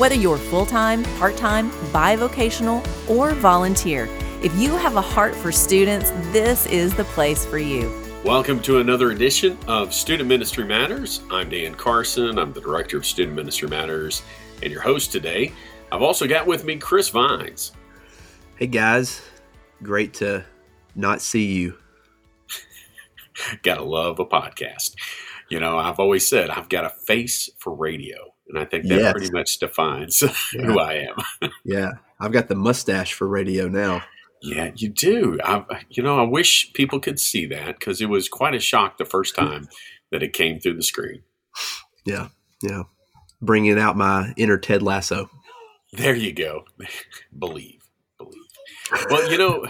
Whether you're full time, part time, bivocational, or volunteer, if you have a heart for students, this is the place for you. Welcome to another edition of Student Ministry Matters. I'm Dan Carson. I'm the Director of Student Ministry Matters and your host today. I've also got with me Chris Vines. Hey guys, great to not see you. Gotta love a podcast. You know, I've always said I've got a face for radio, and I think that yes. pretty much defines yeah. who I am. yeah, I've got the mustache for radio now. Yeah, you do. I, you know, I wish people could see that because it was quite a shock the first time that it came through the screen. Yeah, yeah. Bringing out my inner Ted Lasso. There you go. believe, believe. Well, you know,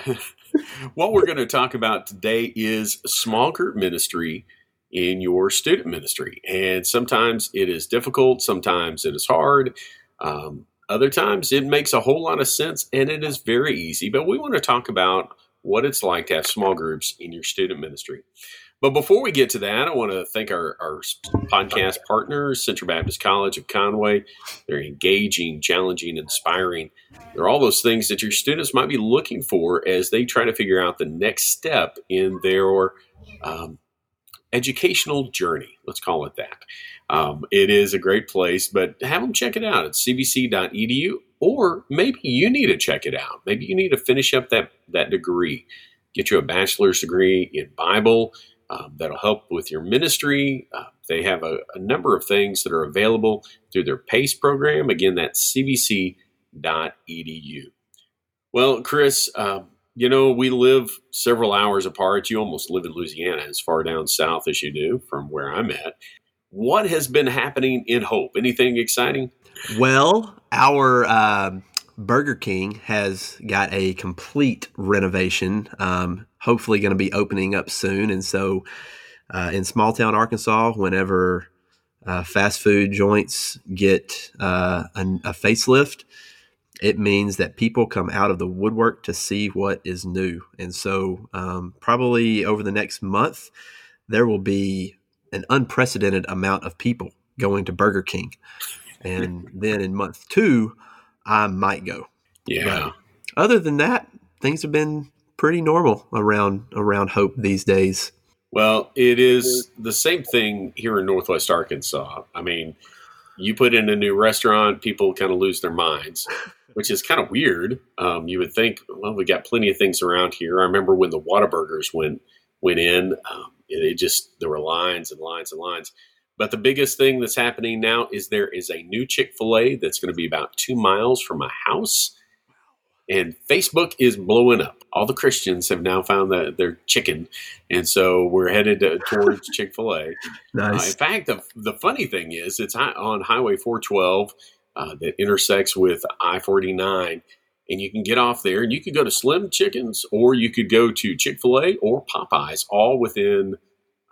what we're going to talk about today is small group ministry in your student ministry. And sometimes it is difficult, sometimes it is hard. Um, other times it makes a whole lot of sense and it is very easy, but we want to talk about what it's like to have small groups in your student ministry. But before we get to that, I want to thank our, our podcast partners, Central Baptist College of Conway. They're engaging, challenging, inspiring. They're all those things that your students might be looking for as they try to figure out the next step in their um, educational journey. Let's call it that. Um, it is a great place, but have them check it out at cbc.edu, or maybe you need to check it out. Maybe you need to finish up that that degree, get you a bachelor's degree in Bible. Um, that'll help with your ministry. Uh, they have a, a, number of things that are available through their PACE program. Again, that's cbc.edu. Well, Chris, um, you know, we live several hours apart. You almost live in Louisiana, as far down south as you do from where I'm at. What has been happening in Hope? Anything exciting? Well, our uh, Burger King has got a complete renovation. Um, hopefully, going to be opening up soon. And so, uh, in small town Arkansas, whenever uh, fast food joints get uh, a, a facelift, it means that people come out of the woodwork to see what is new. And so, um, probably over the next month, there will be an unprecedented amount of people going to Burger King. And then in month two, I might go. Yeah. But other than that, things have been pretty normal around around Hope these days. Well, it is the same thing here in Northwest Arkansas. I mean, you put in a new restaurant, people kind of lose their minds which is kind of weird. Um, you would think, well, we got plenty of things around here. I remember when the Whataburgers went went in, um, it, it just there were lines and lines and lines. But the biggest thing that's happening now is there is a new Chick Fil A that's going to be about two miles from my house, and Facebook is blowing up. All the Christians have now found that their chicken, and so we're headed to, towards Chick Fil A. Nice. Uh, in fact, the the funny thing is, it's on Highway 412 uh, that intersects with I 49. And you can get off there and you could go to Slim Chickens or you could go to Chick fil A or Popeyes, all within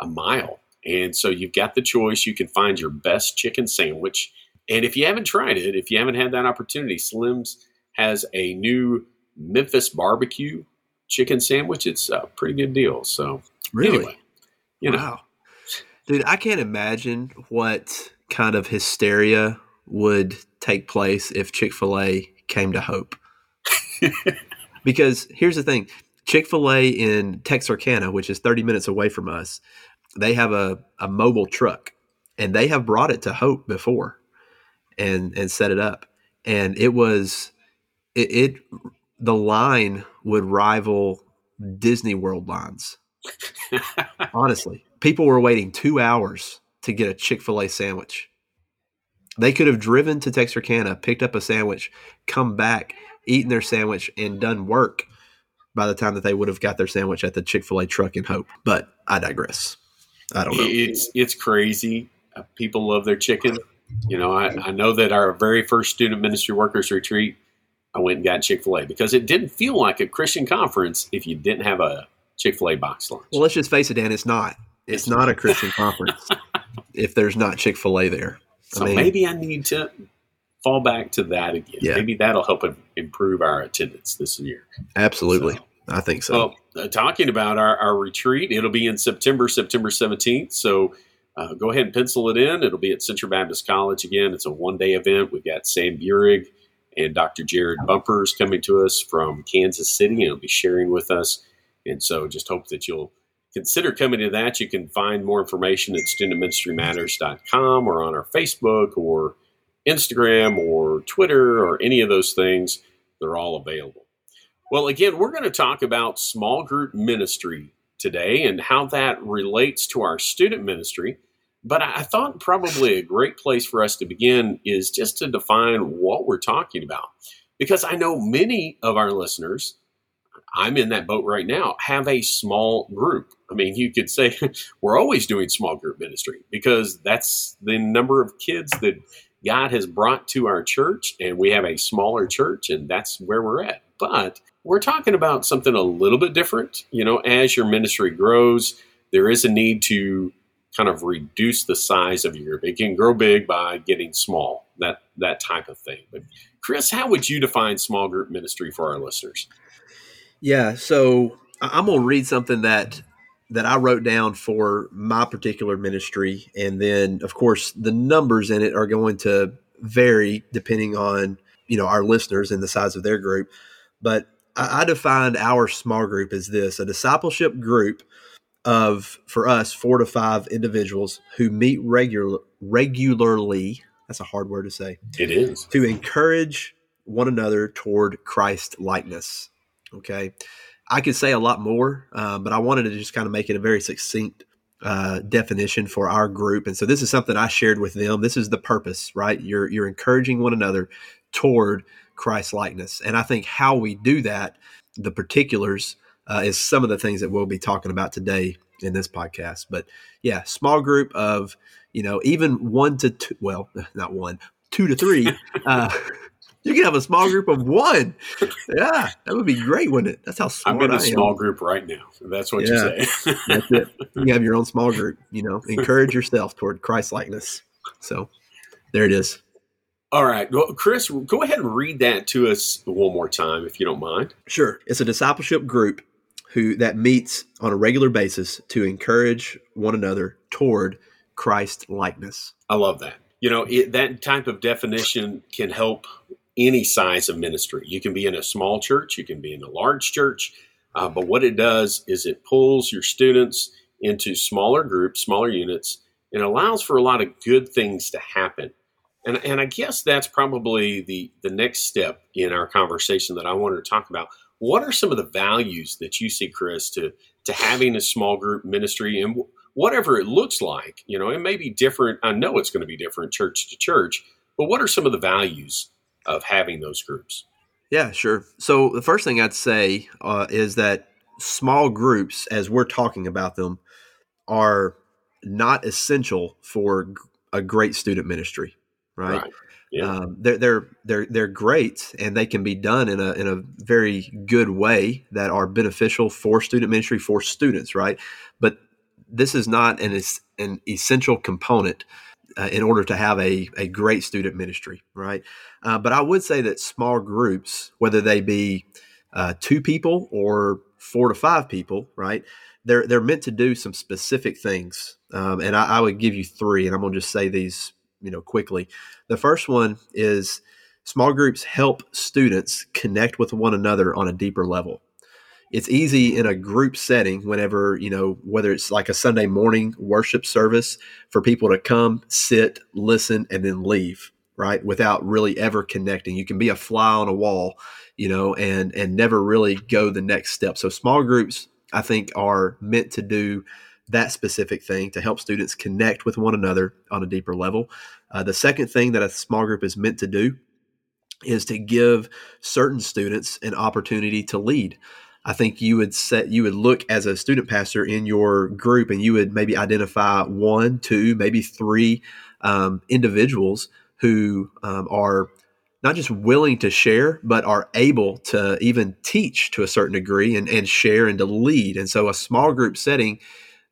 a mile. And so you've got the choice. You can find your best chicken sandwich. And if you haven't tried it, if you haven't had that opportunity, Slim's has a new Memphis barbecue chicken sandwich. It's a pretty good deal. So, really, anyway, you know, dude, I can't imagine what kind of hysteria would take place if Chick fil A came to Hope. because here's the thing Chick fil A in Texarkana, which is 30 minutes away from us, they have a, a mobile truck and they have brought it to Hope before and, and set it up. And it was, it, it the line would rival Disney World lines. Honestly, people were waiting two hours to get a Chick fil A sandwich. They could have driven to Texarkana, picked up a sandwich, come back, eaten their sandwich, and done work by the time that they would have got their sandwich at the Chick fil A truck in Hope. But I digress. I don't know. It's it's crazy. Uh, people love their chicken. You know, I, I know that our very first student ministry workers retreat, I went and got Chick fil A because it didn't feel like a Christian conference if you didn't have a Chick fil A box lunch. Well, let's just face it, Dan, it's not. It's, it's not a Christian conference if there's not Chick fil A there. So I mean, maybe I need to fall back to that again. Yeah. Maybe that'll help improve our attendance this year. Absolutely. So, I think so. Well, uh, talking about our, our retreat, it'll be in September, September 17th. So uh, go ahead and pencil it in. It'll be at Central Baptist College again. It's a one day event. We've got Sam Burig and Dr. Jared Bumpers coming to us from Kansas City, and he'll be sharing with us. And so just hope that you'll consider coming to that. You can find more information at studentministrymatters.com or on our Facebook or Instagram or Twitter or any of those things. They're all available. Well, again, we're going to talk about small group ministry today and how that relates to our student ministry. But I thought probably a great place for us to begin is just to define what we're talking about. Because I know many of our listeners, I'm in that boat right now, have a small group. I mean, you could say we're always doing small group ministry because that's the number of kids that God has brought to our church, and we have a smaller church, and that's where we're at. But we're talking about something a little bit different. You know, as your ministry grows, there is a need to kind of reduce the size of your group. It can grow big by getting small, that that type of thing. But Chris, how would you define small group ministry for our listeners? Yeah, so I'm going to read something that that I wrote down for my particular ministry, and then of course the numbers in it are going to vary depending on you know our listeners and the size of their group. But I, I defined our small group as this: a discipleship group of for us four to five individuals who meet regular regularly. That's a hard word to say. It is to encourage one another toward Christ likeness. Okay, I could say a lot more, uh, but I wanted to just kind of make it a very succinct uh, definition for our group. And so this is something I shared with them. This is the purpose, right? You're you're encouraging one another toward Christ likeness, and I think how we do that, the particulars, uh, is some of the things that we'll be talking about today in this podcast. But yeah, small group of you know even one to two. Well, not one, two to three. Uh, you can have a small group of one. Yeah, that would be great, wouldn't it? That's how smart I'm in a I small group right now. That's what yeah, you say. that's it. You have your own small group. You know, encourage yourself toward Christ likeness. So, there it is. All right. Well, Chris, go ahead and read that to us one more time, if you don't mind. Sure. It's a discipleship group who that meets on a regular basis to encourage one another toward Christ likeness. I love that. You know, it, that type of definition can help any size of ministry. You can be in a small church, you can be in a large church, uh, but what it does is it pulls your students into smaller groups, smaller units, and allows for a lot of good things to happen. And, and I guess that's probably the, the next step in our conversation that I wanted to talk about. What are some of the values that you see, Chris, to, to having a small group ministry and whatever it looks like? You know, it may be different. I know it's going to be different church to church, but what are some of the values of having those groups? Yeah, sure. So the first thing I'd say uh, is that small groups, as we're talking about them, are not essential for a great student ministry, right? right. Yeah. Um, they're they're they're they're great, and they can be done in a in a very good way that are beneficial for student ministry for students, right? But this is not an an essential component uh, in order to have a, a great student ministry, right? Uh, but I would say that small groups, whether they be uh, two people or four to five people, right? They're they're meant to do some specific things, um, and I, I would give you three, and I'm going to just say these, you know, quickly. The first one is small groups help students connect with one another on a deeper level it's easy in a group setting whenever you know whether it's like a sunday morning worship service for people to come sit listen and then leave right? Without really ever connecting. You can be a fly on a wall you know and and never really go the next step. So small groups i think are meant to do that specific thing to help students connect with one another on a deeper level. Uh, the second thing that a small group is meant to do is to give certain students an opportunity to lead I think you would set you would look as a student pastor in your group and you would maybe identify one, two, maybe three um, individuals who um, are not just willing to share, but are able to even teach to a certain degree and, and share and to lead. And so a small group setting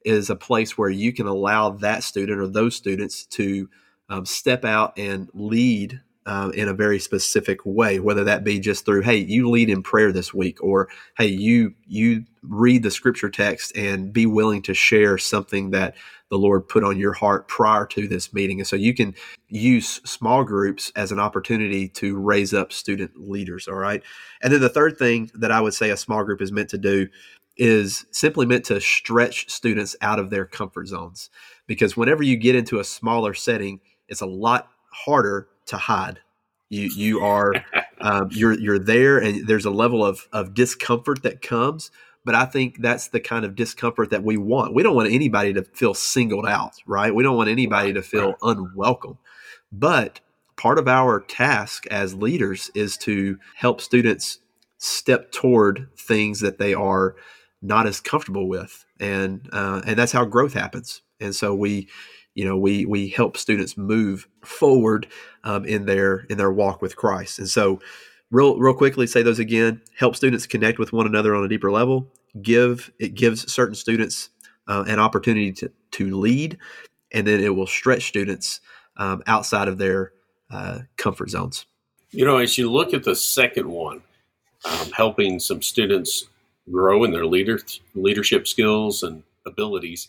is a place where you can allow that student or those students to um, step out and lead uh, in a very specific way, whether that be just through, hey, you lead in prayer this week, or hey, you you read the scripture text and be willing to share something that the Lord put on your heart prior to this meeting. And so you can use small groups as an opportunity to raise up student leaders. All right. And then the third thing that I would say a small group is meant to do is simply meant to stretch students out of their comfort zones. Because whenever you get into a smaller setting, it's a lot harder to hide. You you are um, you're you're there, and there's a level of of discomfort that comes. But I think that's the kind of discomfort that we want. We don't want anybody to feel singled out, right? We don't want anybody to feel unwelcome. But part of our task as leaders is to help students step toward things that they are not as comfortable with, and uh, and that's how growth happens. And so we you know we we help students move forward um, in their in their walk with Christ. And so, real real quickly, say those again. Help students connect with one another on a deeper level. Give it gives certain students uh, an opportunity to to lead, and then it will stretch students um, outside of their uh, comfort zones. You know, as you look at the second one, um, helping some students grow in their leader leadership skills and abilities.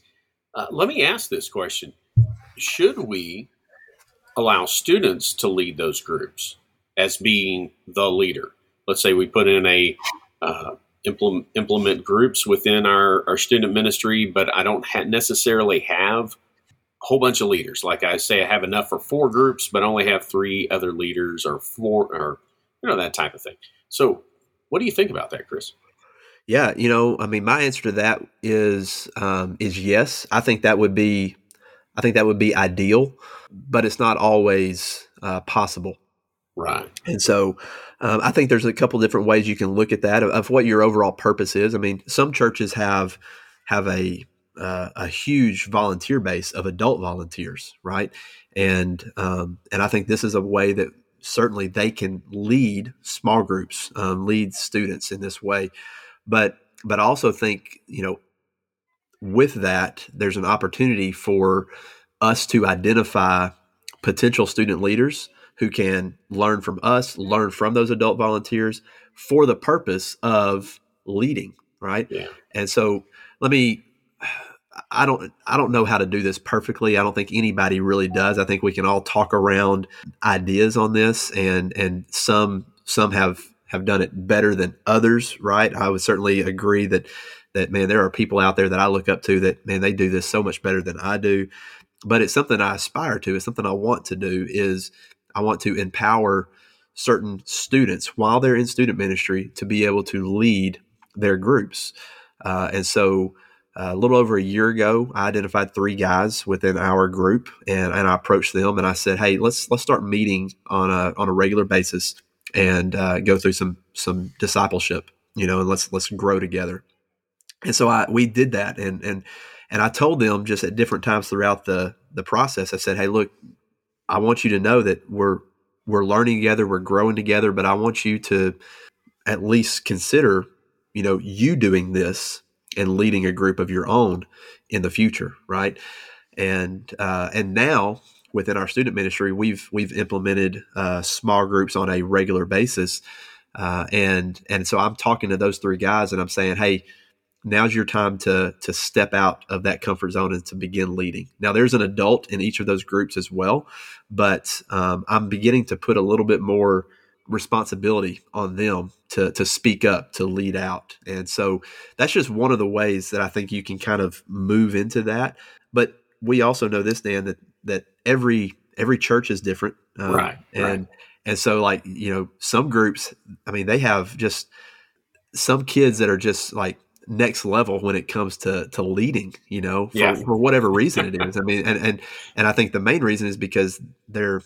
Uh, let me ask this question should we allow students to lead those groups as being the leader? Let's say we put in a uh, implement, implement groups within our, our student ministry, but I don't ha- necessarily have a whole bunch of leaders. Like I say, I have enough for four groups, but only have three other leaders or four or you know that type of thing. So, what do you think about that, Chris? Yeah, you know, I mean, my answer to that is um, is yes. I think that would be I think that would be ideal, but it's not always uh, possible. Right. And so um, I think there's a couple different ways you can look at that of, of, what your overall purpose is. I mean, some churches have have a uh, a huge volunteer base of adult volunteers, right? And um, and I think this is a way that certainly they can lead small groups, um, lead students in this way. But but I also think you know with that, there's an opportunity for us to identify potential student leaders who can learn from us, learn from those adult volunteers for the purpose of leading, right? Yeah. And so let me I don't I don't know how to do this perfectly. I don't think anybody really does. I think we can all talk around ideas on this and and some some have have done it better than others, right? I would certainly agree that that man, there are people out there that I look up to that man, they do this so much better than I do. But it's something I aspire to. It's something I want to do. Is I want to empower certain students while they're in student ministry to be able to lead their groups. Uh, and so, uh, a little over a year ago, I identified three guys within our group, and, and I approached them and I said, "Hey, let's let's start meeting on a on a regular basis and uh, go through some some discipleship, you know, and let's let's grow together." And so I we did that and and and I told them just at different times throughout the the process, I said, Hey, look, I want you to know that we're we're learning together, we're growing together, but I want you to at least consider, you know, you doing this and leading a group of your own in the future, right? And uh, and now within our student ministry, we've we've implemented uh, small groups on a regular basis, uh, and and so I'm talking to those three guys, and I'm saying, hey, now's your time to to step out of that comfort zone and to begin leading. Now, there's an adult in each of those groups as well, but um, I'm beginning to put a little bit more responsibility on them to to speak up, to lead out, and so that's just one of the ways that I think you can kind of move into that. But we also know this, Dan, that that every every church is different, um, right? And right. and so like you know, some groups, I mean, they have just some kids that are just like next level when it comes to to leading you know for, yeah. for whatever reason it is. I mean and and and i think the main reason is because they're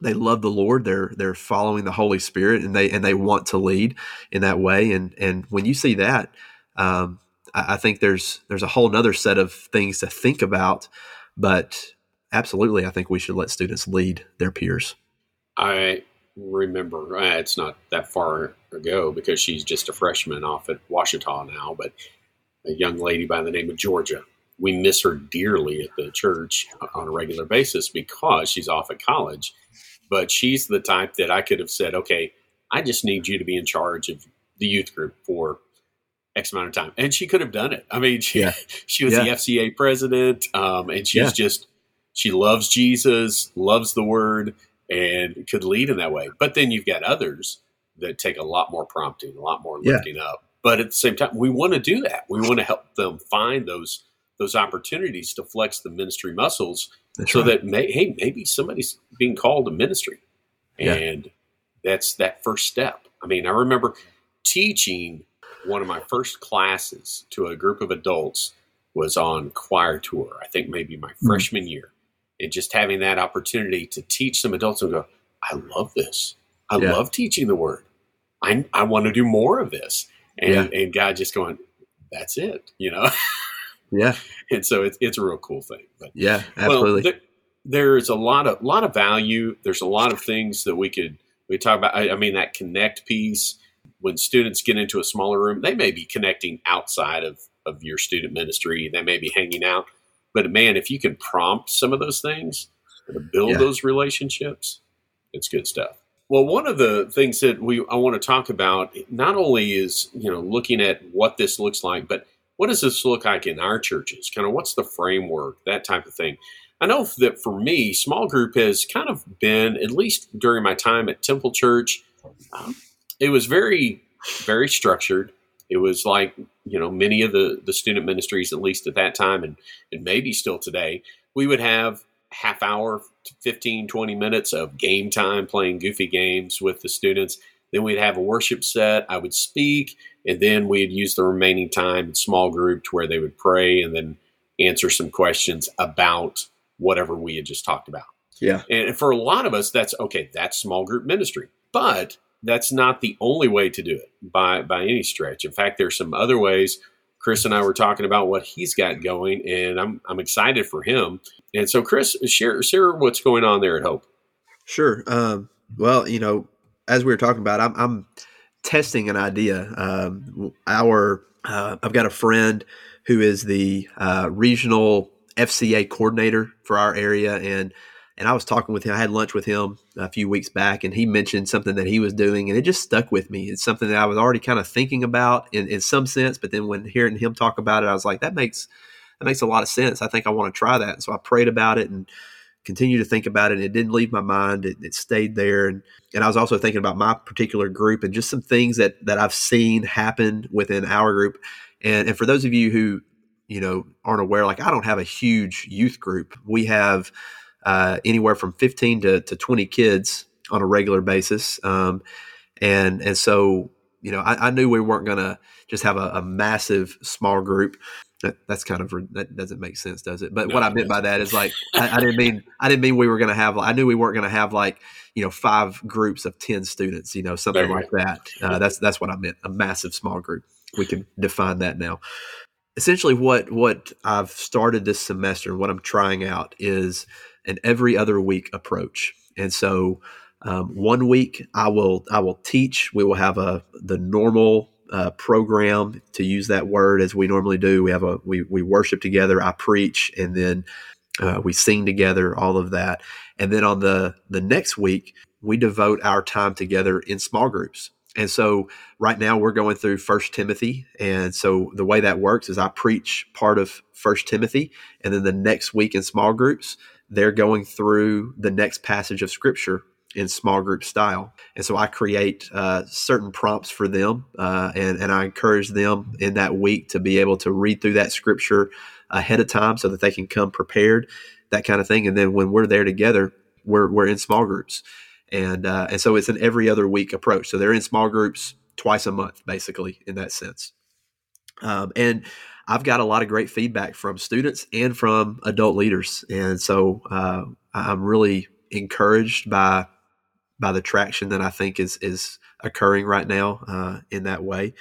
they love the lord they're they're following the holy spirit and they and they want to lead in that way. And and when you see that um, I, I think there's there's a whole nother set of things to think about but absolutely i think we should let students lead their peers. I remember. Uh, it's not that far ago because she's just a freshman off at Ouachita now, but a young lady by the name of Georgia. We miss her dearly at the church on a regular basis because she's off at college. But she's the type that I could have said, okay, I just need you to be in charge of the youth group for X amount of time. And she could have done it. I mean, she, yeah. she was yeah. the FCA president, um, and she's yeah. just, she loves Jesus, loves the word, and could lead in that way. But then you've got others that take a lot more prompting, a lot more lifting up. But at the same time, we want to do that. We want to help them find those those opportunities to flex the ministry muscles that's so right. that may, hey maybe somebody's being called to ministry and that's that first step i mean i remember teaching one of my first classes to a group of adults was on choir tour i think maybe my mm-hmm. freshman year and just having that opportunity to teach some adults and go i love this. I yeah. love teaching the word. I, I want to do more of this. And, yeah. and god just going that's it you know? Yeah. And so it's, it's a real cool thing but yeah absolutely. well, there, there's a lot of lot of value. There's a lot of things that we could we talk about. I, I mean that connect piece when students get into a smaller room they may be connecting outside of of your student ministry. They may be hanging out but man if you can prompt some of those things to build yeah. those relationships it's good stuff well one of the things that we i want to talk about not only is you know looking at what this looks like but what does this look like in our churches kind of what's the framework that type of thing I know that for me, small group has kind of been, at least during my time at Temple Church, um, it was very, very structured. It was like, you know, many of the, the student ministries, at least at that time, and, and maybe still today, we would have half hour, 15, 20 minutes of game time playing goofy games with the students. Then we'd have a worship set. I would speak, and then we'd use the remaining time in small group to where they would pray and then answer some questions about whatever we had just talked about. Yeah. And for a lot of us, that's okay, that's small group ministry. But that's not the only way to do it by by any stretch. In fact, there's some other ways. Chris and I were talking about what he's got going, and I'm I'm excited for him. And so, Chris, share share what's going on there at Hope. Sure. Um, well, you know, as we were talking about, I'm, I'm testing an idea. Um, our uh, I've got a friend who is the uh, regional FCA coordinator for our area, and and I was talking with him. I had lunch with him a few weeks back, and he mentioned something that he was doing, and it just stuck with me. It's something that I was already kind of thinking about in, in some sense, but then when hearing him talk about it, I was like, that makes that makes a lot of sense. I think I want to try that. And so I prayed about it and continued to think about it. And it didn't leave my mind. It, it stayed there. And and I was also thinking about my particular group and just some things that that I've seen happen within our group. And and for those of you who you know aren't aware like i don't have a huge youth group we have uh, anywhere from 15 to, to 20 kids on a regular basis. Um, and and so you know i, I knew we weren't going to just have a, a, massive small group. That, that's kind of that doesn't make sense does it? But no, what i meant by that is like I, I, didn't mean i didn't mean we were going to have i knew we weren't going to have like you know five groups of 10 students you know something like that. Uh, that's that's what i meant a massive small group. We can define that now. Essentially what what I've started this semester and what I'm trying out is an every other week approach. And so um, one week I will I will teach. We will have a the normal uh, program to use that word as we normally do. We have a we we worship together. I preach and then uh, we sing together. All of that. And then on the the next week we devote our time together in small groups. And so right now we're going through First Timothy, and so the way that works is I preach part of First Timothy, and then the next week in small groups they're going through the next passage of Scripture in small group style. And so I create uh, certain prompts for them, uh, and and I encourage them in that week to be able to read through that Scripture ahead of time so that they can come prepared, that kind of thing. And then when we're there together, we're we're in small groups and uh, and so it's an every other week approach. So they're in small groups twice a month, basically in that sense. Um, and I've got a lot of great feedback from students and from adult leaders, and so uh, I'm really encouraged by by the traction that I think is is occurring right now uh, in that way.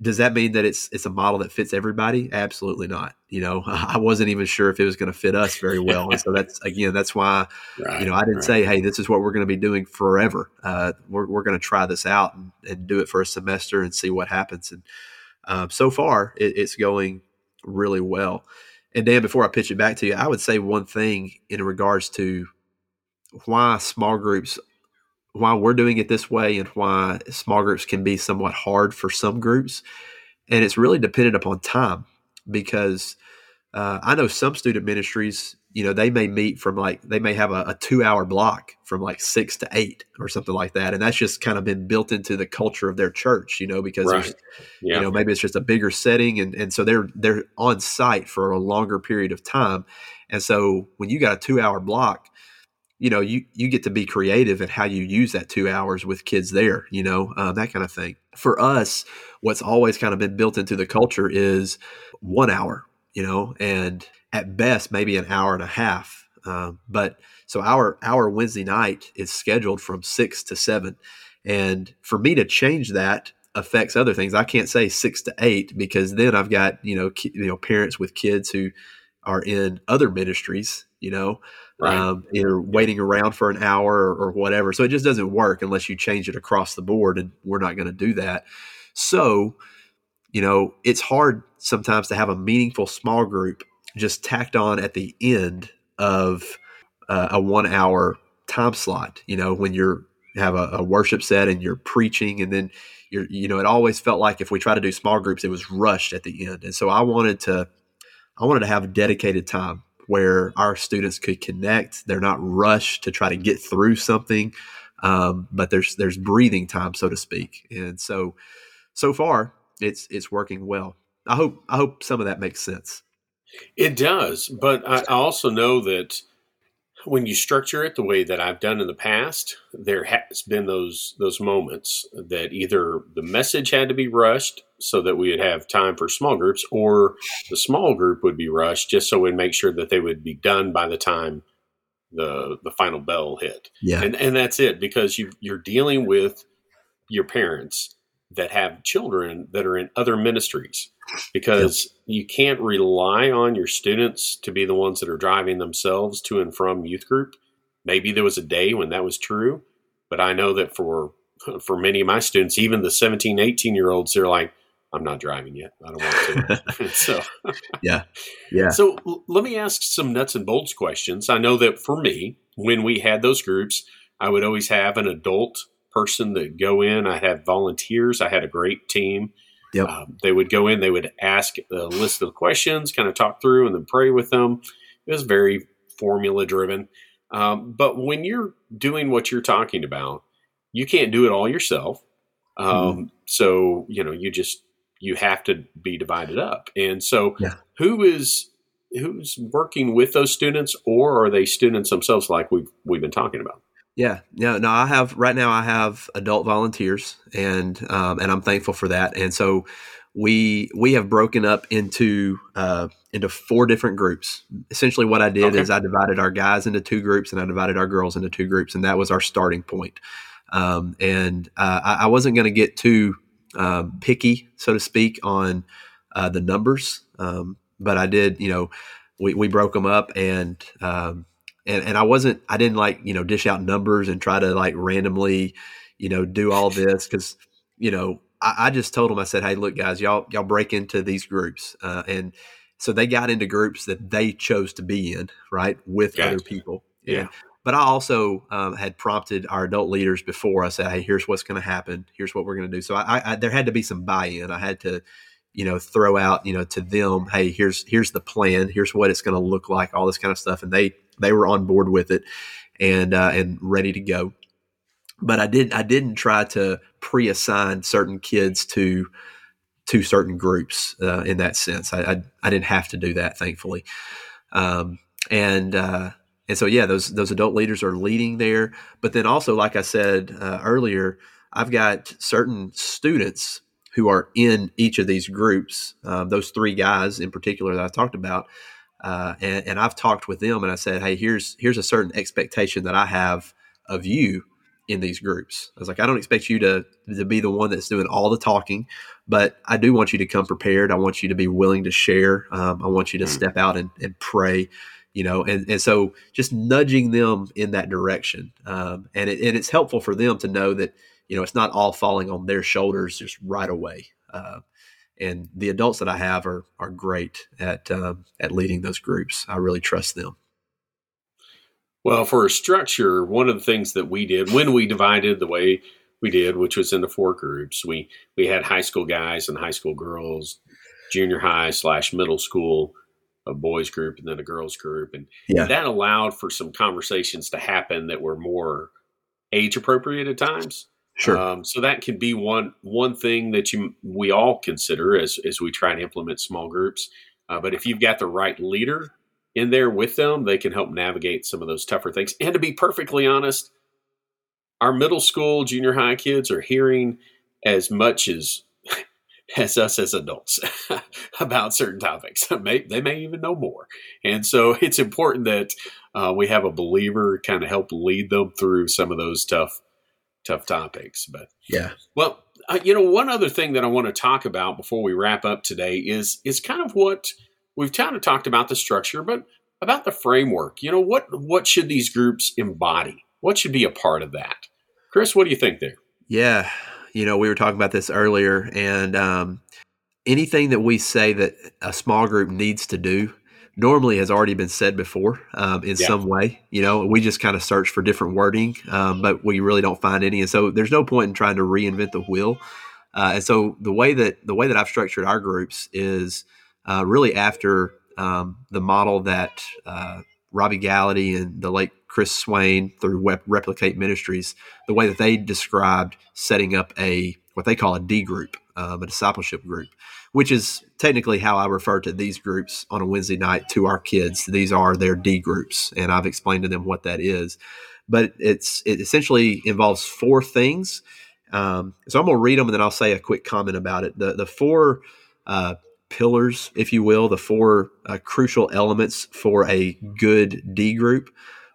does that mean that it's it's a model that fits everybody? Absolutely not. You know, I wasn't even sure if it was going to fit us very well, and so that's again that's why right, you know I didn't right. say, hey, this is what we're going to be doing forever. Uh, we're we're going to try this out and, and, do it for a semester and see what happens. And um, so far, it, it's going really well. And Dan, before I pitch it back to you, I would say one thing in regards to why small groups why we're doing it this way and why small groups can be somewhat hard for some groups. And it's really dependent upon time because uh, I know some student ministries, you know, they may meet from like, they may have a, a, two hour block from like six to eight or something like that. And that's just kind of been built into the culture of their church, you know, because, right. yeah. you know, maybe it's just a bigger setting. And, and so they're, they're on site for a longer period of time. And so when you got a two hour block, you know you you get to be creative in how you use that two hours with kids there you know uh, that kind of thing for us what's always kind of been built into the culture is one hour you know and at best maybe an hour and a half uh, but so our our wednesday night is scheduled from six to seven and for me to change that affects other things i can't say six to eight because then i've got you know ki- you know parents with kids who are in other ministries you know right. um, either waiting around for an hour or, or, whatever. So it just doesn't work unless you change it across the board, and we're not going to do that. So, you know, it's hard sometimes to have a meaningful small group just tacked on at the end of uh, a one hour time slot. You know, when you're have a, a worship set and you're preaching, and then you're, you know, it always felt like if we try to do small groups, it was rushed at the end. And so I wanted to, I wanted to have a dedicated time where our students could connect. They're not rushed to try to get through something, um, but there's there's breathing time, so to speak. And so, so far, it's it's working well. I hope I hope some of that makes sense. It does, but I also know that when you structure it the way that I've done in the past, there has been those those moments that either the message had to be rushed so that we would have time for small groups, or the small group would be rushed just so we'd make sure that they would be done by the time the the final bell hit. Yeah, and and that's it because you you're dealing with your parents that have children that are in other ministries because yep. you can't rely on your students to be the ones that are driving themselves to and from youth group. Maybe there was a day when that was true, but I know that for for many of my students, even the 17, 18 year olds, they're like, I'm not driving yet. I don't want to. so, yeah. Yeah. So l- let me ask some nuts and bolts questions. I know that for me, when we had those groups, I would always have an adult person that go in. I had volunteers. I had a great team. Yep. Um, they would go in, they would ask a list of questions, kind of talk through, and then pray with them. It was very formula driven. Um, but when you're doing what you're talking about, you can't do it all yourself. Um, mm-hmm. So you know, you just you have to be divided up. And so, yeah. who is who's working with those students, or are they students themselves, like we've we've been talking about? Yeah, no, no. I have right now. I have adult volunteers, and um, and I'm thankful for that. And so we we have broken up into uh, into four different groups. Essentially, what I did okay. is I divided our guys into two groups, and I divided our girls into two groups, and that was our starting point. Um, and uh, I, I, wasn't going to get too um, picky, so to speak, on uh, the numbers, um, but I did. You know, we we broke them up, and um, and and I wasn't I didn't like you know dish out numbers and try to like randomly you know do all this because you know I, I, just told them I said hey look guys y'all y'all break into these groups uh, and so they got into groups that they chose to be in right with gotcha. other people yeah. But I also um, had prompted our adult leaders before. I said, "Hey, here's what's going to happen. Here's what we're going to do." So I, I, there had to be some buy-in. I had to, you know, throw out, you know, to them, "Hey, here's here's the plan. Here's what it's going to look like. All this kind of stuff." And they they were on board with it and uh, and ready to go. But I didn't I didn't try to pre-assign certain kids to to certain groups uh, in that sense. I, I, I didn't have to do that, thankfully. Um, and uh, and so yeah, those those adult leaders are leading there. But then also, like I said uh, earlier, I've got certain students who are in each of these groups. Um, those three guys in particular that I talked about uh, and, and, I've talked with them and I said, hey, here's here's a certain expectation that I have of you in these groups. I was like, I don't expect you to to be the one that's doing all the talking, but I do want you to come prepared. I want you to be willing to share. Um, I want you to mm. step out and, and pray you know, and, and so just nudging them in that direction. Um, and, it, and it's helpful for them to know that, you know, it's not all falling on their shoulders just right away. Uh, and the adults that I have are, are great at, um, at leading those groups. I really trust them. Well, for a structure, one of the things that we did when we divided the way we did, which was into four groups, we, we had high school guys and high school girls, junior high slash middle school, a boys group and then a girls group and yeah. that allowed for some conversations to happen that were more age appropriate at times sure um, so that can be one one thing that you we all consider as as we try to implement small groups uh, but if you've got the right leader in there with them they can help navigate some of those tougher things and to be perfectly honest our middle school junior high kids are hearing as much as as us as adults about certain topics. They may even know more. And so it's important that uh, we have a believer kind of help lead them through some of those tough, tough topics. But yeah, well, uh, you know, one other thing that I want to talk about before we wrap up today is is kind of what we've kind of talked about the structure, but about the framework. You know, what what should these groups embody? What should be a part of that? Chris, what do you think there? Yeah, you know, we were talking about this earlier, and um, anything that we say that a small group needs to do normally has already been said before um, in yeah. some way. You know, we just kind of search for different wording, um, but we really don't find any. And so there's no point in trying to reinvent the wheel. Uh, and so the way that the way that I've structured our groups is uh, really after um, the model that uh, Robby Gallaty and the late Chris Swain through Replicate Ministries, the way that they described setting up a what they call a D group, um, a discipleship group, which is technically how I refer to these groups on a Wednesday night to our kids. These are their D groups, and I've explained to them what that is. But it's it essentially involves four things. Um, so I'm going to read them, and then I'll say a quick comment about it. The the four uh, pillars, if you will, the four uh, crucial elements for a good D group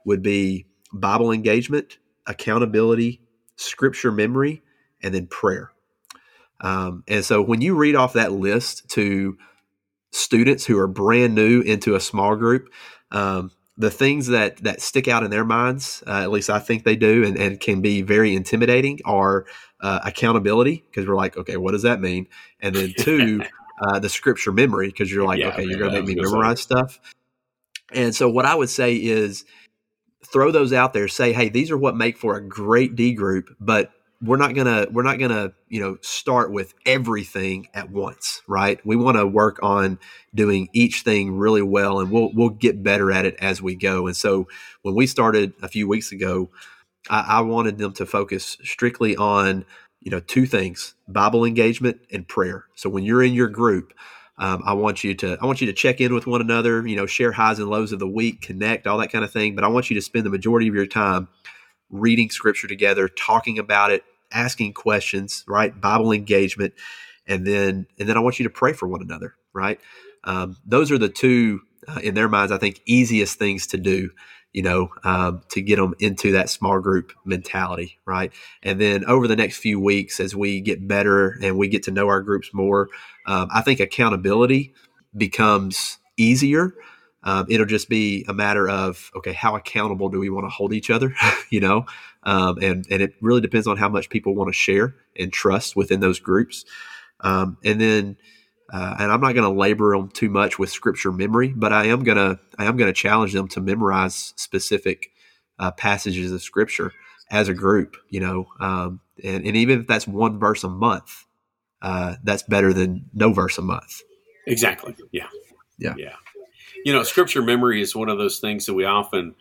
would be Bible engagement, accountability, scripture memory, and then prayer. Um, and so when you read off that list to students who are brand new into a small group, um, the things that that stick out in their minds, uh, at least I think they do, and, and can be very intimidating, are uh, accountability because we're like, okay, what does that mean? And then two, uh, the scripture memory because you're like, yeah, okay, you're going to make me memorize stuff. And so what I would say is throw those out there. Say, hey, these are what make for a great D group, but we're not gonna we're not gonna you know start with everything at once, right? We want to work on doing each thing really well, and we'll we'll get better at it as we go. And so when we started a few weeks ago, I, I wanted them to focus strictly on you know two things: Bible engagement and prayer. So when you're in your group, um, I want you to I want you to check in with one another, you know, share highs and lows of the week, connect, all that kind of thing. But I want you to spend the majority of your time reading scripture together, talking about it, asking questions, right? Bible engagement, and then and then I want you to pray for one another, right? Um, those are the two uh, in their minds, I think, easiest things to do you know, um, to get them into that small group mentality, right? And then over the next few weeks, as we get better and we get to know our groups more, um, I think accountability becomes easier. Um, it'll just be a matter of okay, how accountable do we want to hold each other, you know, um, and and it really depends on how much people want to share and trust within those groups, um, and then uh, and I'm not going to labor them too much with scripture memory, but I am going to I am going to challenge them to memorize specific uh, passages of scripture as a group. You know, um, and, and even if that's one verse a month, uh, that's better than no verse a month. Exactly. Yeah. Yeah. Yeah. You know, scripture memory is one of those things that we often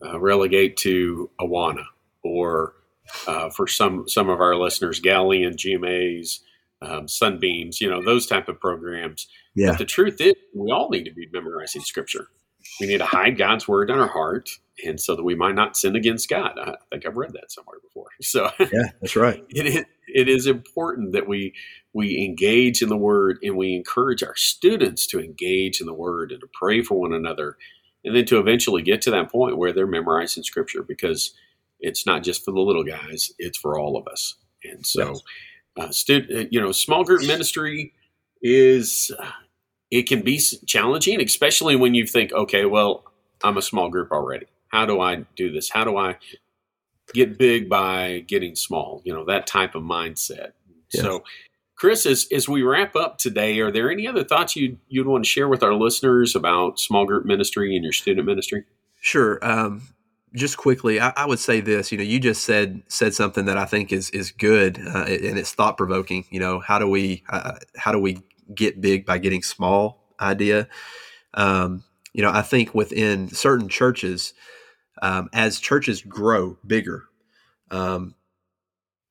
uh, relegate to Awana or uh, for some some of our listeners, Galilean GMAs um, sunbeams, you know, those type of programs. Yeah. But the truth is, we all need to be memorizing scripture. We need to hide God's word in our heart, and so that we might not sin against God. I think I've read that somewhere before. So yeah, that's right. it is it is important that we we engage in the word and we encourage our students to engage in the word and to pray for one another, and then to eventually get to that point where they're memorizing scripture because It's not just for the little guys; it's for all of us. And so, uh, stu- uh, you know, small group ministry is it can be challenging, especially when you think, okay, well, I'm a small group already. How do I do this? How do I get big by getting small? You know, that type of mindset. Yes. So, Chris, as, as we wrap up today, are there any other thoughts you'd, you'd want to share with our listeners about small group ministry and your student ministry? Sure. Um, just quickly, I, I, would say this. You know, you just said said something that I think is is good uh, and it's thought provoking. You know, how do we uh, how do we get big by getting small idea. Um, you know, I think within certain churches, um, as churches grow bigger, um,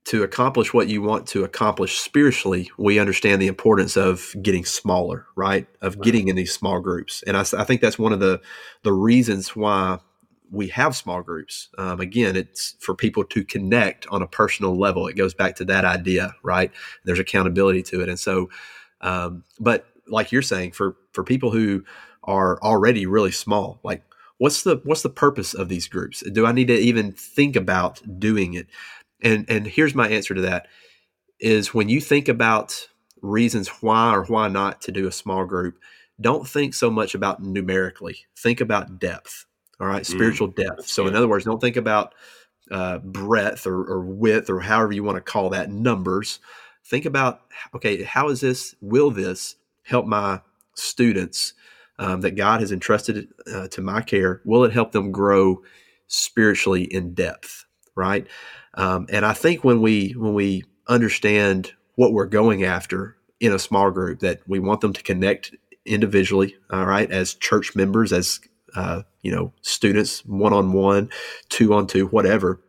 to accomplish what you want to accomplish spiritually, we understand the importance of getting smaller, right? Of right. getting in these small groups, and I, I, think that's one of the the reasons why we have small groups. Um, again, it's for people to connect on a personal level. It goes back to that idea, right? There's accountability to it, and so um, but like you're saying, for for people who are already really small, like what's the what's the purpose of these groups? Do I need to even think about doing it? And and here's my answer to that is when you think about reasons why or why not to do a small group, don't think so much about numerically. Think about depth. All right, mm, spiritual mm, depth. So in other words, don't think about uh, breadth or, or width or however you want to call that numbers think about okay, how is this, will this help my students um, that God has entrusted uh, to my care? Will it help them grow spiritually in depth? Right. Um, and I think when we when we understand what we're going after in a small group, that we want them to connect individually, all right, as church members, as uh, you know, students, one on one, two on two, whatever.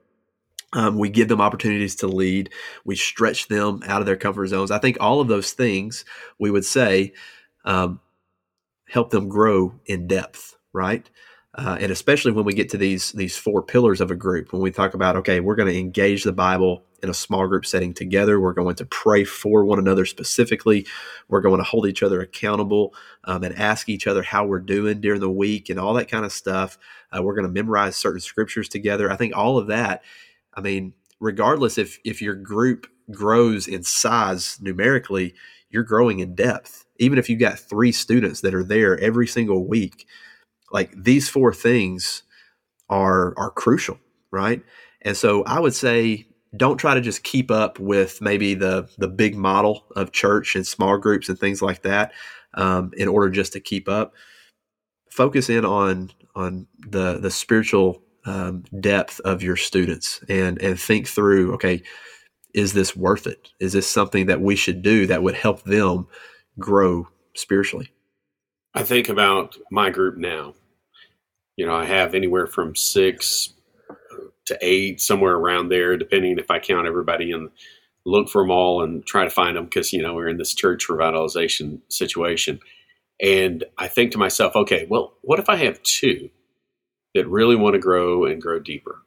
Um, we give them opportunities to lead. We stretch them out of their comfort zones. I think all of those things we would say um, help them grow in depth, right? Uh, and especially when we get to these these four pillars of a group, when we talk about okay, we're going to engage the Bible in a small group setting together. We're going to pray for one another specifically. We're going to hold each other accountable um, and ask each other how we're doing during the week and all that kind of stuff. Uh, we're going to memorize certain scriptures together. I think all of that I mean, regardless if if your group grows in size numerically, you're growing in depth. Even if you got three students that are there every single week, like these four things are are crucial, right? And so I would say don't try to just keep up with maybe the the big model of church and small groups and things like that um, in order just to keep up. Focus in on on the the spiritual um, depth of your students and and think through okay is this worth it is this something that we should do that would help them grow spiritually i think about my group now you know i have anywhere from six to eight somewhere around there depending if i count everybody and look for them all and try to find them because you know we're in this church revitalization situation and i think to myself okay well what if i have two that really want to grow and grow deeper.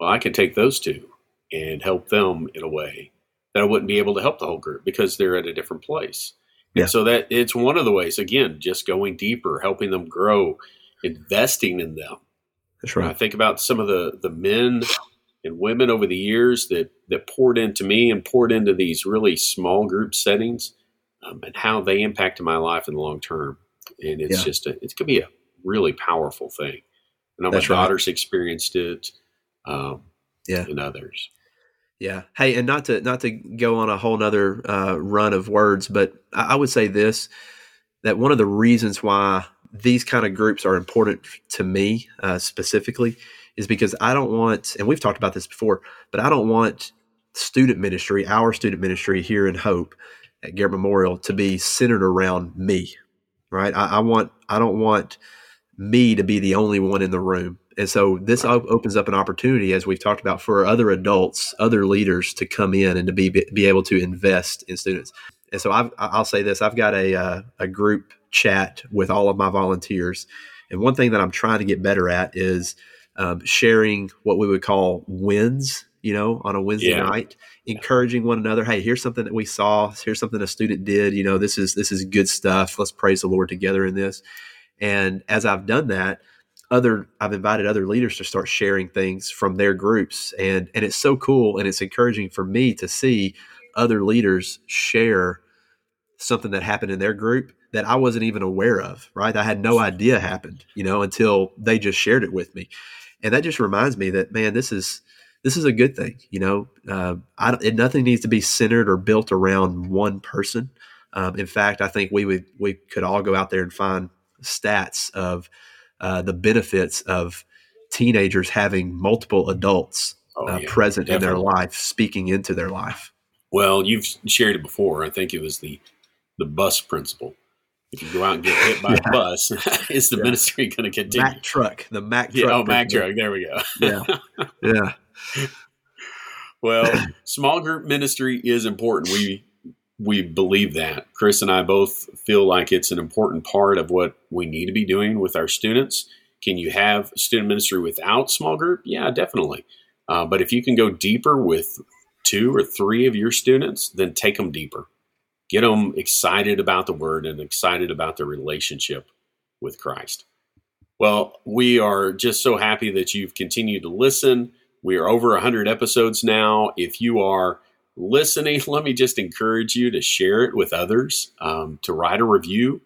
Well, I can take those two and help them in a way that I wouldn't be able to help the whole group because they're at a different place. Yeah. And so that it's one of the ways, again, just going deeper, helping them grow, investing in them. That's right. I think about some of the, the men and women over the years that, that poured into me and poured into these really small group settings um, and how they impacted my life in the long term. And it's yeah. just, a, it could be a really powerful thing. And know That's daughters right. experienced it. Um, yeah, and others. Yeah. Hey, and not to not to go on a whole nother uh, run of words, but I, I would say this: that one of the reasons why these kind of groups are important to me uh, specifically is because I don't want, and we've talked about this before, but I don't want student ministry, our student ministry here in Hope at Garrett Memorial, to be centered around me. Right? I, I want. I don't want me to be the only one in the room. And so this opens up an opportunity, as we've talked about, for other adults, other leaders to come in and to be be able to invest in students. And so i will say this: I've got a uh, a group chat with all of my volunteers, and one thing that I'm trying to get better at is um, sharing what we would call wins. You know, on a Wednesday yeah. night, encouraging one another. Hey, here's something that we saw. Here's something a student did. You know, this is this is good stuff. Let's praise the Lord together in this. And as I've done that, other I've invited other leaders to start sharing things from their groups and and it's so cool and it's encouraging for me to see other leaders share something that happened in their group that I wasn't even aware of, right? I had no idea happened, you know, until they just shared it with me. And that just reminds me that man, this is this is a good thing, you know. Uh, I, it, nothing needs to be centered or built around one person. Um, in fact, I think we would we could all go out there and find stats of uh, the benefits of teenagers having multiple adults oh, uh, yeah, present definitely. in their life, speaking into their life. Well, you've shared it before. I think it was the the bus principle. If you go out and get hit by yeah. a bus, is the yeah. ministry going to continue? Mack truck, the Mack truck. Yeah, oh, Mack truck. There we go. yeah, yeah. Well, small group ministry is important. We we believe that. Chris and I both feel like it's an important part of what we need to be doing with our students. Can you have student ministry without small group? Yeah, definitely. Uh, but if you can go deeper with two or three of your students, then take them deeper. Get them excited about the word and excited about their relationship with Christ. Well, we are just so happy that you've continued to listen. We are over 100 episodes now. If you are listening, let me just encourage you to share it with others, um, to write a review,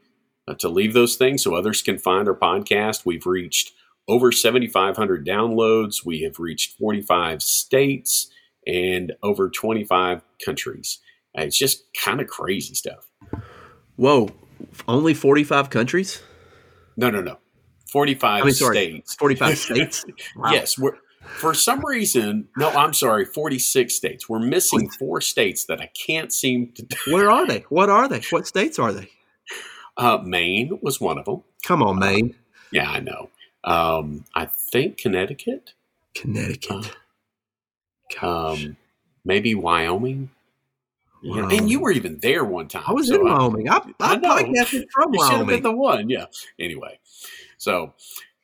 uh, to leave those things so others can find our podcast. We've reached over 7,500 downloads. We have reached 45 states and over 25 countries. Uh, it's just kind of crazy stuff. Whoa, only 45 countries? No, no, no. 45 I mean, sorry, states. 45 states? Wow. yes, we're for some reason, no, I'm sorry, 46 states. We're missing four states that I can't seem to. Where are they? What are they? What states are they? Uh, Maine was one of them. Come on, Maine. Uh, yeah, I know. Um, I think Connecticut. Connecticut. Uh, um, maybe Wyoming. Wow. and you were even there one time. I was so in Wyoming. I, I, I podcasted from you Wyoming. Should have been the one. Yeah. Anyway, so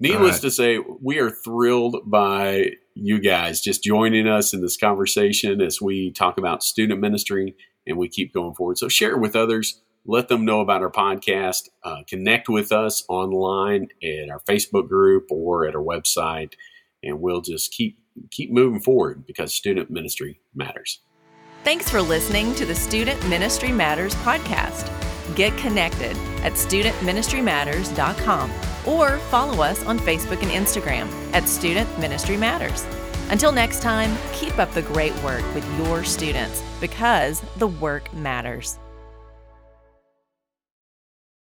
Needless right. to say, we are thrilled by you guys just joining us in this conversation as we talk about student ministry and we keep going forward. So share it with others. Let them know about our podcast. Uh, connect with us online at our Facebook group or at our website, and we'll just keep keep moving forward because student ministry matters. Thanks for listening to the Student Ministry Matters podcast. Get connected at studentministrymatters.com or follow us on Facebook and Instagram at Student Ministry Matters. Until next time, keep up the great work with your students because the work matters.